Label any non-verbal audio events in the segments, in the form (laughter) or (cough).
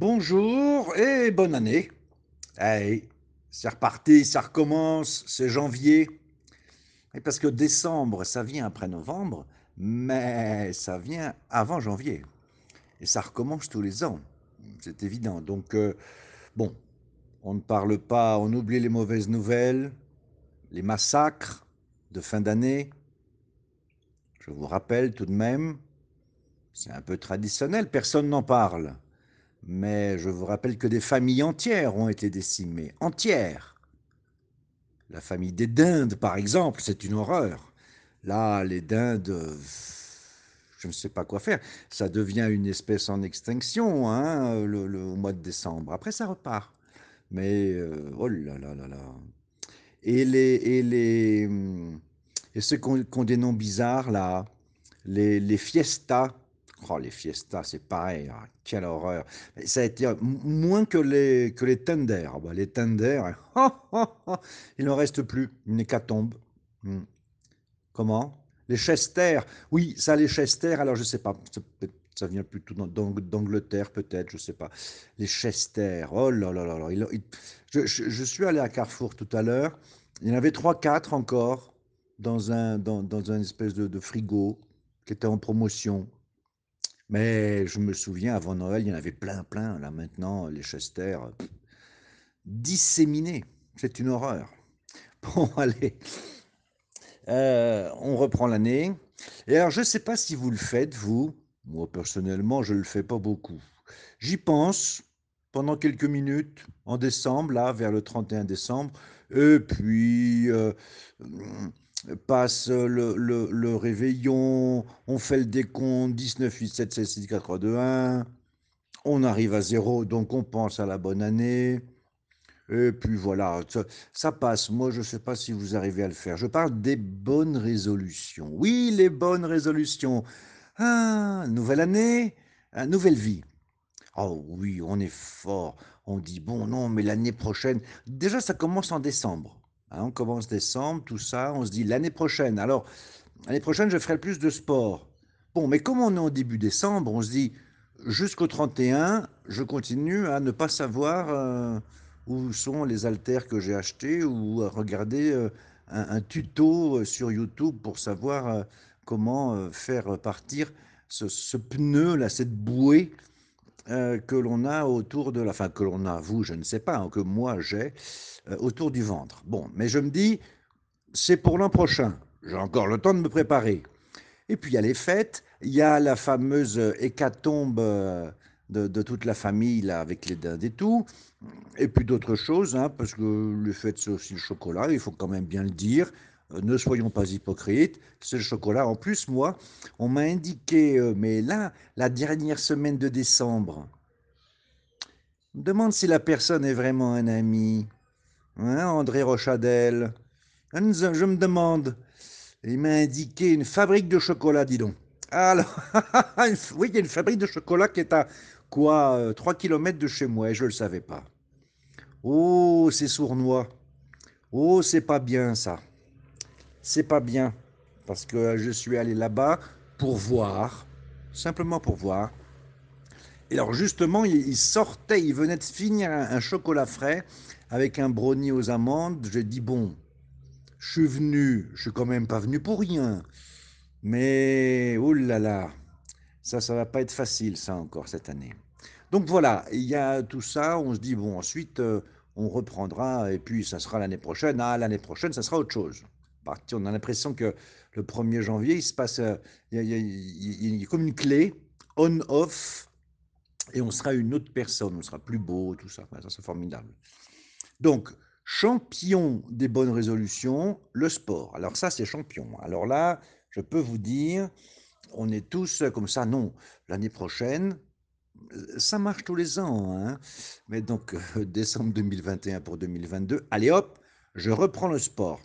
Bonjour et bonne année. Hey, c'est reparti, ça recommence, c'est janvier. Et parce que décembre, ça vient après novembre, mais ça vient avant janvier. Et ça recommence tous les ans, c'est évident. Donc, euh, bon, on ne parle pas, on oublie les mauvaises nouvelles, les massacres de fin d'année. Je vous rappelle tout de même, c'est un peu traditionnel, personne n'en parle. Mais je vous rappelle que des familles entières ont été décimées, entières. La famille des dindes, par exemple, c'est une horreur. Là, les dindes, je ne sais pas quoi faire. Ça devient une espèce en extinction hein, le, au mois de décembre. Après, ça repart. Mais, euh, oh là là là là. Et les, et les, et ceux qui ont, des noms bizarres, là, les, les fiestas, Oh, les fiestas, c'est pareil. Ah, quelle horreur. Ça a été moins que les, que les Thunder. Ah, bah, les Thunder, (laughs) il n'en reste plus. Une hécatombe. Hmm. Comment? Les Chester. Oui, ça, les Chester, alors je ne sais pas. Ça vient plutôt d'Angleterre, peut-être, je ne sais pas. Les Chester. Oh là là là là. je, je, suis allé à Carrefour tout à l'heure. Il y en avait 3-4 encore dans un, dans, dans un espèce de frigo qui était en promotion. Mais je me souviens, avant Noël, il y en avait plein, plein. Là, maintenant, les Chester, disséminés. C'est une horreur. (laughs) Bon, allez. Euh, on reprend l'année. Et alors, je ne sais pas si vous le faites, vous. Moi, personnellement, je ne le fais pas beaucoup. J'y pense pendant quelques minutes, en décembre, là, vers le 31 décembre. Et puis, euh, passe le, le, le, réveillon, on fait le décompte 19, 8, 7, 6, 6, 4, 3, 2, 1. On arrive à zéro, donc on pense à la bonne année. Et puis voilà, ça, ça passe. Moi, je ne sais pas si vous arrivez à le faire. Je parle des bonnes résolutions. Oui, les bonnes résolutions. Ah, nouvelle année, ah, nouvelle vie. Oh oui, on est fort. On dit, bon, non, mais l'année prochaine, déjà, ça commence en décembre. Hein, on commence décembre, tout ça, on se dit l'année prochaine. Alors, l'année prochaine, je ferai plus de sport. Bon, mais comme on est au début décembre, on se dit jusqu'au 31, je continue à ne pas savoir euh, où sont les haltères que j'ai achetés ou à regarder euh, un, tuto euh, sur YouTube pour savoir comment faire partir ce, pneu, là, cette bouée que l'on a autour de la... Enfin, que l'on a, vous, je ne sais pas, hein, que moi j'ai euh, autour du ventre. Bon, mais je me dis, c'est pour l'an prochain. J'ai encore le temps de me préparer. Et puis il y a les fêtes, il y a la fameuse hécatombe euh, de, toute la famille là, avec les dindes et tout, et puis d'autres choses, hein, parce que les fêtes c'est aussi le chocolat, il faut quand même bien le dire. Euh, ne soyons pas hypocrites, c'est le chocolat. En plus, moi, on m'a indiqué, mais là, la dernière semaine de décembre, me demande si la personne est vraiment un ami. Hein, André Rochadel. Je me demande. Il m'a indiqué une fabrique de chocolat, dis donc. Alors, (laughs) oui, il y a une fabrique de chocolat qui est à quoi 3 euh, km de chez moi et je ne le savais pas. Oh, c'est sournois. Oh, c'est pas bien ça. C'est pas bien. Parce que je suis allé là-bas pour voir, simplement pour voir. Et alors justement, il sortait, il venait de finir un chocolat frais avec un brownie aux amandes. J'ai dit, bon, je suis venu, je suis quand même pas venu pour rien. Mais, oh là là, ça, ça va pas être facile, ça encore, cette année. Donc voilà, il y a tout ça, on se dit, bon, ensuite, euh, on reprendra, et puis ça sera l'année prochaine. Ah, l'année prochaine, ça sera autre chose. On a l'impression que le 1er janvier, il se passe, euh, il y, a, comme une clé, on-off, et on sera une autre personne, on sera plus beau, tout ça. Ça, c'est formidable. Donc, champion des bonnes résolutions, le sport. Alors ça, c'est champion. Alors là, je peux vous dire, on est tous comme ça. Non, l'année prochaine, ça marche tous les ans. Hein. Mais donc, décembre 2021 pour 2022, allez hop, je reprends le sport.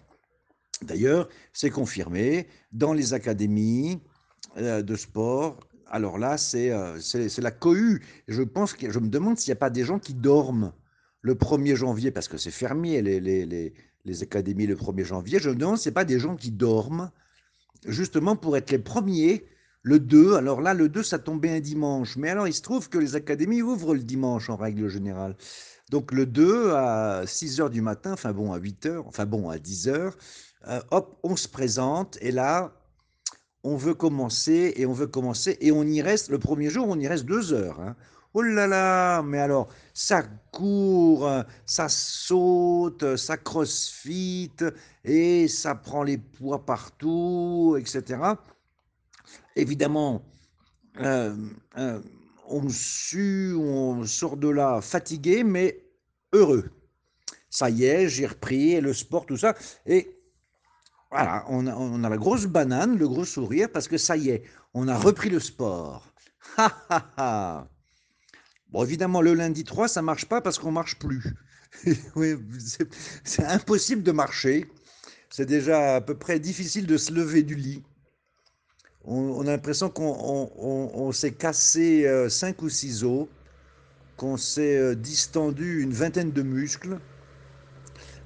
D'ailleurs, c'est confirmé dans les académies euh, de sport. Alors là, c'est euh, la cohue. Je pense que je me demande s'il n'y a pas des gens qui dorment le 1er janvier, parce que c'est fermé les, les, les, académies le 1er janvier, je me demande si ce pas des gens qui dorment, justement pour être les premiers Le 2, alors là, le 2, ça tombait un dimanche. Mais alors, il se trouve que les académies ouvrent le dimanche en règle générale. Donc le 2 à 6 heures du matin, enfin bon, à 8 heures, enfin bon, à 10 heures, euh, hop, on se présente et là, on veut commencer et on veut commencer et on y reste, le premier jour, on y reste deux heures. hein. Oh là là, mais alors, ça court, ça saute, ça crossfit et ça prend les poids partout, etc. Évidemment, euh, euh, on sue, on sort de là fatigué, mais heureux. Ça y est, j'ai repris le sport, tout ça. Et voilà, on a, on a la grosse banane, le gros sourire, parce que ça y est, on a repris le sport. (laughs) Ha ha ha Bon, évidemment, le lundi 3, ça marche pas parce qu'on marche plus. (laughs) Oui, c'est impossible de marcher. C'est déjà à peu près difficile de se lever du lit. On, on a l'impression qu'on on- on- on s'est cassé euh, 5 ou 6 os, qu'on s'est euh, distendu une vingtaine de muscles,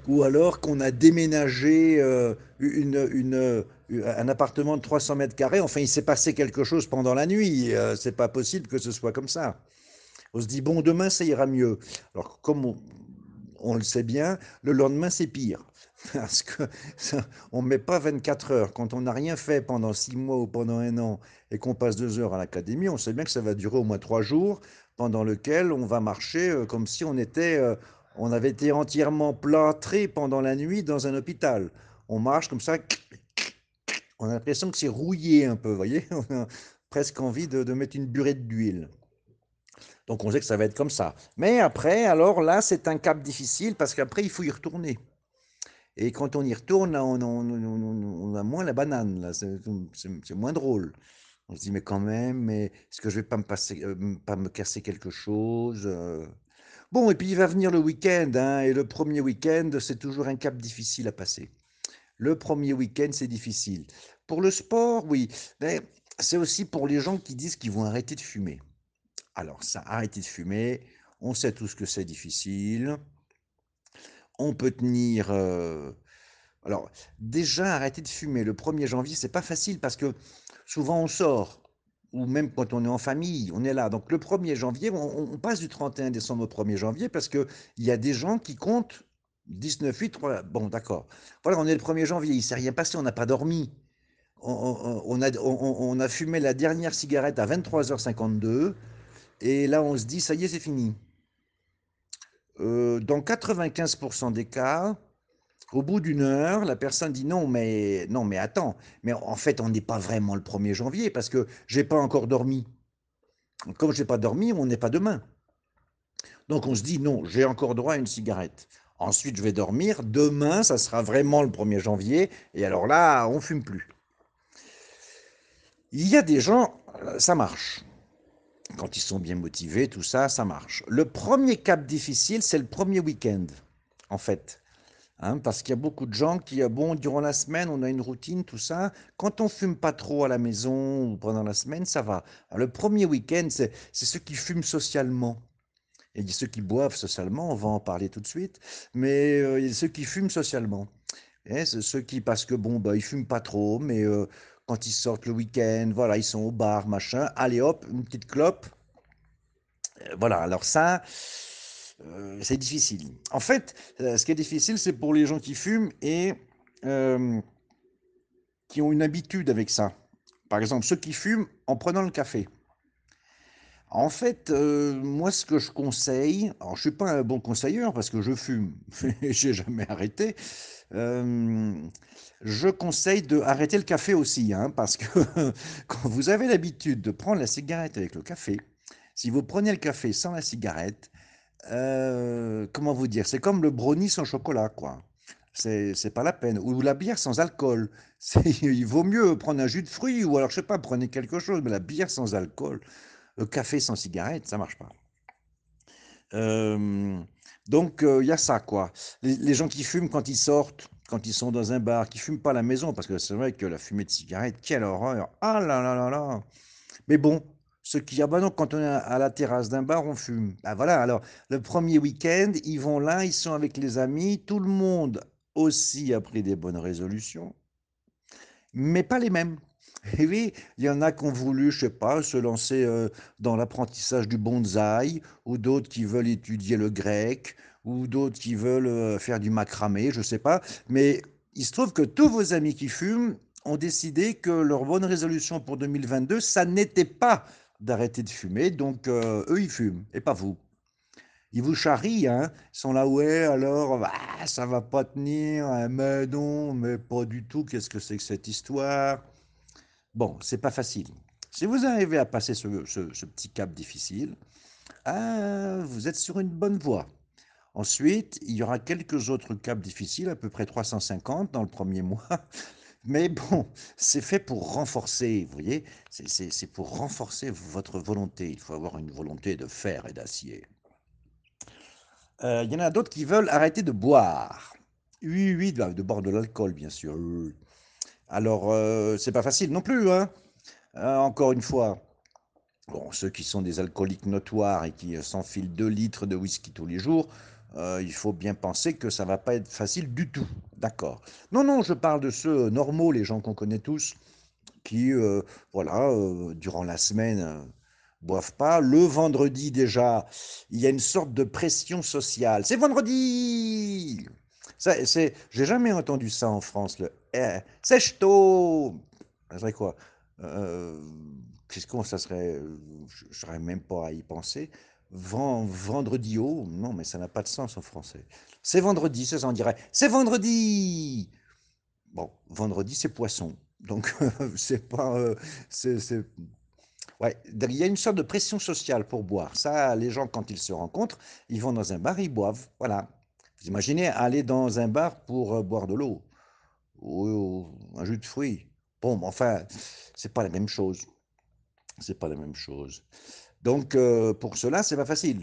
ou alors qu'on a déménagé euh, une, euh, un appartement de 300 mètres carrés. Enfin, il s'est passé quelque chose pendant la nuit. Euh, c'est pas possible que ce soit comme ça. On se dit, bon, demain, ça ira mieux. Alors, comme on, le sait bien, le lendemain, c'est pire. (laughs) Parce que ça, on ne met pas 24 heures. Quand on n'a rien fait pendant 6 mois ou pendant un an et qu'on passe 2 heures à l'académie, on sait bien que ça va durer au moins 3 jours pendant lequel on va marcher euh, comme si on était, on avait été entièrement plâtré pendant la nuit dans un hôpital. On marche comme ça, on a l'impression que c'est rouillé un peu, voyez? (laughs) On a presque envie de, mettre une burette d'huile. Donc on sait que ça va être comme ça. Mais après, alors là, c'est un cap difficile parce qu'après, il faut y retourner. Et quand on y retourne, on, on- a moins la banane, là, c'est moins drôle. On se dit, mais quand même, est-ce que je vais pas me passer, euh, pas me casser quelque chose? euh? Bon, et puis il va venir le week-end, hein, et le premier week-end, c'est toujours un cap difficile à passer. Le premier week-end, c'est difficile. Pour le sport, oui, mais c'est aussi pour les gens qui disent qu'ils vont arrêter de fumer. Alors ça, arrêter de fumer, on sait tous que c'est difficile. On peut tenir. euh, Alors, déjà, arrêter de fumer le 1er janvier, c'est pas facile parce que souvent on sort, ou même quand on est en famille, on est là. Donc, le 1er janvier, on, passe du 31 décembre au 1er janvier parce qu'il y a des gens qui comptent 19-8. voilà. Bon, d'accord. Voilà, on est le 1er janvier, il ne s'est rien passé, on n'a pas dormi. On, a, on a fumé la dernière cigarette à 23h52 et là, on se dit, ça y est, c'est fini. Euh, dans 95% des cas, au bout d'une heure, la personne dit non, mais non, mais attends, mais en fait, on n'est pas vraiment le 1er janvier parce que j'ai pas encore dormi. Comme j'ai pas dormi, on n'est pas demain. Donc on se dit non, j'ai encore droit à une cigarette. Ensuite, je vais dormir. Demain, ça sera vraiment le 1er janvier. Et alors là, on fume plus. Il y a des gens, euh, ça marche. Quand ils sont bien motivés, tout ça, ça marche. Le premier cap difficile, c'est le premier week-end, en fait. Hein, parce qu'il y a beaucoup de gens qui, euh, bon, durant la semaine, on a une routine, tout ça. Quand on fume pas trop à la maison ou pendant la semaine, ça va. Le premier week-end, c'est ceux qui fument socialement. Et ceux qui boivent socialement, on va en parler tout de suite. Mais euh, ceux qui fument socialement. Et c'est ceux qui, parce que bon, bah, ils fument pas trop, mais euh, quand ils sortent le week-end, voilà, ils sont au bar, machin. Allez hop, une petite clope. Euh, Voilà, alors ça, euh, c'est difficile. En fait, euh, ce qui est difficile, c'est pour les gens qui fument et euh, qui ont une habitude avec ça. Par exemple, ceux qui fument en prenant le café. En fait, moi, ce que je conseille, alors je suis pas un bon conseilleur parce que je fume, (laughs) j'ai jamais arrêté. je conseille de arrêter le café aussi, hein, parce que (laughs) quand vous avez l'habitude de prendre la cigarette avec le café, si vous prenez le café sans la cigarette, euh, comment vous dire? C'est comme le brownie sans chocolat, quoi. C'est pas la peine. Ou la bière sans alcool. (laughs) Il vaut mieux prendre un jus de fruits ou alors, je sais pas, prenez quelque chose, mais la bière sans alcool, le café sans cigarette, ça marche pas. Euh, donc, euh, il y a ça, quoi. Les, les gens qui fument quand ils sortent, quand ils sont dans un bar, qui fument pas à la maison, parce que c'est vrai que la fumée de cigarette, quelle horreur! Ah là là là là! Mais bon, ceux qui, ah bah non, quand on est à à la terrasse d'un bar, on fume. Ah voilà, alors le premier week-end, ils vont là, ils sont avec les amis, tout le monde aussi a pris des bonnes résolutions. mais pas les mêmes. (laughs) Et oui, il y en a qui ont voulu, je sais pas, se lancer euh, dans l'apprentissage du bonsaï, ou d'autres qui veulent étudier le grec, ou d'autres qui veulent euh, faire du macramé, je sais pas. Mais il se trouve que tous vos amis qui fument ont décidé que leur bonne résolution pour 2022, ça n'était pas d'arrêter de fumer, donc euh, eux, ils fument, et pas vous. Ils vous charrient, hein. Ils sont là, ouais, alors, ah, ça va pas tenir, hein, mais non, mais pas du tout, qu'est-ce que c'est que cette histoire? Bon, c'est pas facile. Si vous arrivez à passer ce, petit cap difficile, ah, vous êtes sur une bonne voie. Ensuite, il y aura quelques autres caps difficiles, à peu près 350 dans le premier (laughs) mois. Mais bon, (laughs) c'est fait pour renforcer, vous voyez, c'est pour renforcer votre volonté. Il faut avoir une volonté de fer et d'acier. Euh, Il y en a d'autres qui veulent arrêter de boire. Oui, oui, de, boire de l'alcool, bien sûr. Alors, euh, c'est pas facile non plus, hein. Euh, encore une fois, bon, ceux qui sont des alcooliques notoires et qui euh, s'enfilent 2 litres de whisky tous les jours, euh, il faut bien penser que ça va pas être facile du tout. D'accord. Non, non, je parle de ceux normaux, les gens qu'on connaît tous, qui, euh, voilà, euh, durant la semaine, euh, boivent pas. Le vendredi, déjà, il y a une sorte de pression sociale. C'est vendredi! Ça, c'est, j'ai jamais entendu ça en France, le eh, sèche-tôt! Ça serait quoi? Euh, qu'est-ce qu'on ça serait? euh, Je n'aurais même pas à y penser. Ven- vendredi haut? Non, mais ça n'a pas de sens en français. C'est vendredi, ça, on dirait. C'est vendredi! Bon, vendredi, c'est poisson. Donc, (laughs) c'est pas. euh, c'est, Ouais, il y a une sorte de pression sociale pour boire. Ça, les gens, quand ils se rencontrent, ils vont dans un bar, ils boivent. Voilà. Vous imaginez aller dans un bar pour euh, boire de l'eau ou un jus de fruits. Bon, enfin, c'est pas la même chose. C'est pas la même chose. Donc, euh, pour cela, c'est pas facile.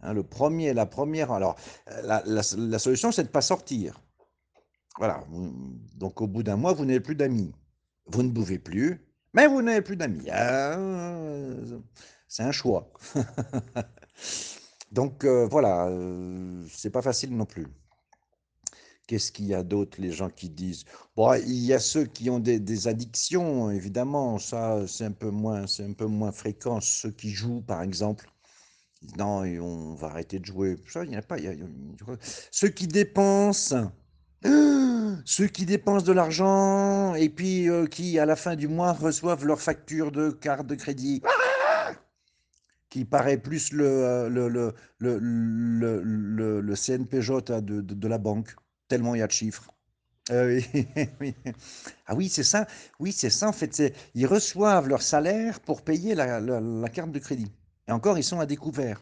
Hein, le premier, la première, alors, euh, la, solution, c'est de ne pas sortir. Voilà. Donc, au bout d'un mois, vous n'avez plus d'amis. Vous ne buvez plus, mais vous n'avez plus d'amis. Ah, c'est un choix. (laughs) Donc, euh, voilà, c'est pas facile non plus. Qu'est-ce qu'il y a d'autre, les gens qui disent? Il y a ceux qui ont des, addictions, évidemment, ça, c'est un peu moins, un peu moins fréquent. Ceux qui jouent, par exemple, non, on va arrêter de jouer. Ça, il a pas. Ceux qui dépensent, (gasps) ceux qui dépensent de l'argent et puis euh, qui, à la fin du mois, reçoivent leur facture de carte de crédit, qui paraît plus le, euh, le, CNPJ de la banque, tellement il y a de chiffres. (laughs) Oui. Ah oui, c'est ça. Oui, c'est ça. En fait, ils reçoivent leur salaire pour payer la, carte de crédit. Et encore, ils sont à découvert.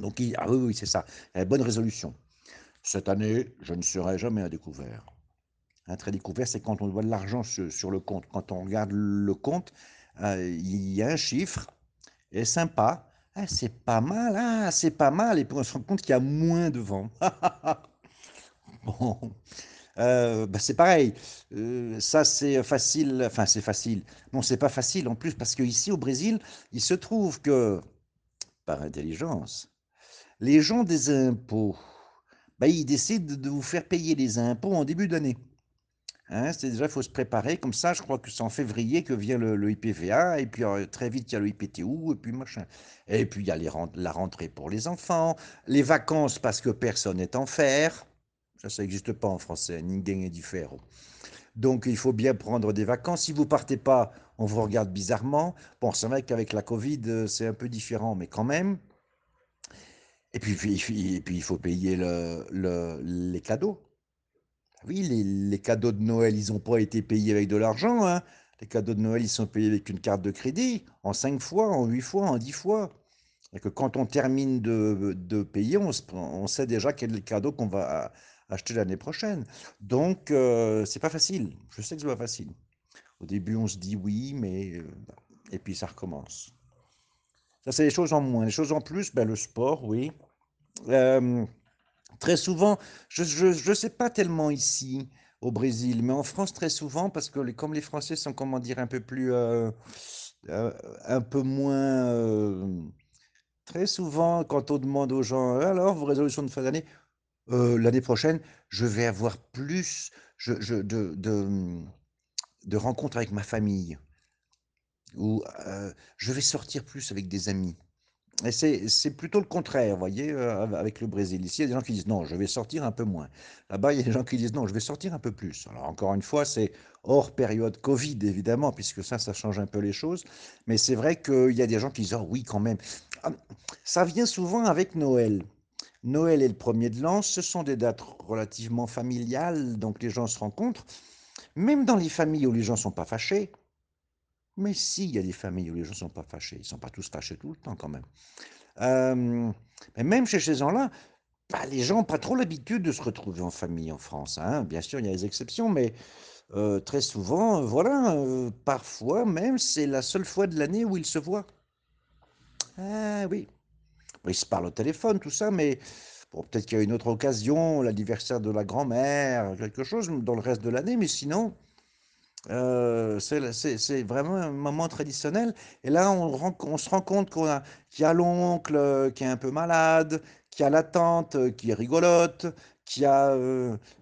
Donc, ah oui, oui, c'est ça. Eh, bonne résolution. Cette année, je ne serai jamais à découvert. Un très découvert, c'est quand on voit de l'argent sur, le compte. Quand on regarde le compte, euh, il y a un chiffre, et sympa. Ah, c'est pas mal, ah, c'est pas mal. Et puis on se rend compte qu'il y a moins de vent. (laughs) (laughs) Euh, bah, c'est pareil. Euh, ça, c'est facile. Enfin, c'est facile. Non, c'est pas facile en plus parce qu'ici au Brésil, il se trouve que, par intelligence, les gens des impôts, bah, ils décident de vous faire payer les impôts en début d'année. Hein, c'est déjà, il faut se préparer. Comme ça, je crois que c'est en février que vient le, IPVA, et puis euh, très vite, il y a le IPTU, et puis machin. Et puis, il y a la rentrée pour les enfants, les vacances parce que personne n'est en fer. Ça, ça n'existe pas en français, ninguém est différent. Donc, il faut bien prendre des vacances. Si vous partez pas, on vous regarde bizarrement. Bon, c'est vrai qu'avec la Covid, euh, c'est un peu différent, mais quand même. Et puis, et puis, il faut payer le- le- les cadeaux. Oui, les, cadeaux de Noël, ils n'ont pas été payés avec de l'argent, hein. Les cadeaux de Noël, ils sont payés avec une carte de crédit, en cinq fois, en huit fois, en dix fois. Et que quand on termine de, de payer, on, on sait déjà quel est le cadeau qu'on va acheter l'année prochaine. Donc, euh, c'est pas facile. Je sais que c'est pas facile. Au début, on se dit oui, mais... euh, et puis, ça recommence. Ça, c'est les choses en moins. Les choses en plus, ben, le sport, oui. Euh, Très souvent, je ne sais pas tellement ici au Brésil, mais en France très souvent, parce que les- comme les Français sont, comment dire, un peu plus, euh, un peu moins, très souvent, quand on demande aux gens, alors, vos résolutions de fin d'année, L'année prochaine, je vais avoir plus je- de, rencontres avec ma famille ou je vais sortir plus avec des amis et c'est plutôt le contraire, vous voyez, avec le Brésil. Ici, il y a des gens qui disent: «Non, je vais sortir un peu moins». Là-bas, il y a des gens qui disent: «Non, je vais sortir un peu plus». Alors encore une fois, c'est hors période covid évidemment, puisque ça, ça change un peu les choses, mais c'est vrai qu'il y a des gens qui disent: «Oh oui, quand même». Ah, ça vient souvent avec Noël. Noël et le premier de l'an, ce sont des dates relativement familiales, donc les gens se rencontrent. Même dans les familles où les gens sont pas fâchés, mais si, il y a des familles où les gens sont pas fâchés, ils sont pas tous fâchés tout le temps quand même. Hem, mais même chez ces gens-là, bah, les gens ont pas trop l'habitude de se retrouver en famille en France, hein. Bien sûr, il y a des exceptions, mais heu, très souvent, heu, voilà, parfois même, c'est la seule fois de l'année où ils se voient. Ah oui, ils se parlent au téléphone, tout ça, mais peut-être qu'il y a une autre occasion, l'anniversaire de la grand-mère, quelque chose dans le reste de l'année, mais sinon Heu, c'est vraiment un moment traditionnel et là, on se rend compte qu'il y a l'oncle, heu, qui est un peu malade, qu'il y a la tante, heu, qui est rigolote, qu'il y a,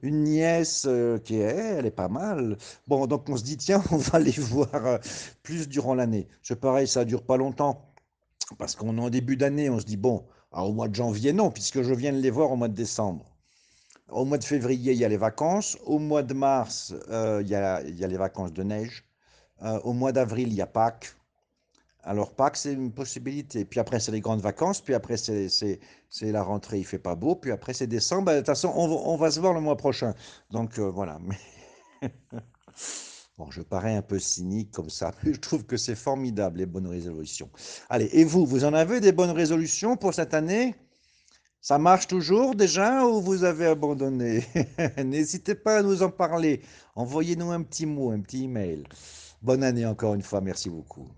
une nièce, qui est elle est pas mal. Bon, donc on se dit: «Tiens, (laughs) on va les voir, plus durant l'année». C'est pareil, ça dure pas longtemps parce qu'on est en début d'année, on se dit: «Bon, au mois de janvier, non, puisque je viens de les voir au mois de décembre». Au mois de février, il y a les vacances. Au mois de mars, heu, il y a les vacances de neige. Heu, au mois d'avril, il y a Pâques. Alors Pâques, c'est une possibilité. Puis après, c'est les grandes vacances. Puis après, c'est la rentrée, il fait pas beau. Puis après, c'est décembre. Bah, de toute façon, on va se voir le mois prochain. Donc heu, voilà. (laughs) Bon, je parais un peu cynique comme ça, mais je trouve que c'est formidable, les bonnes résolutions. Allez, et vous, vous en avez des bonnes résolutions pour cette année? Ça marche toujours déjà ou vous avez abandonné? (laughs) N'hésitez pas à nous en parler. Envoyez-nous un petit mot, un petit email. Bonne année encore une fois, merci beaucoup.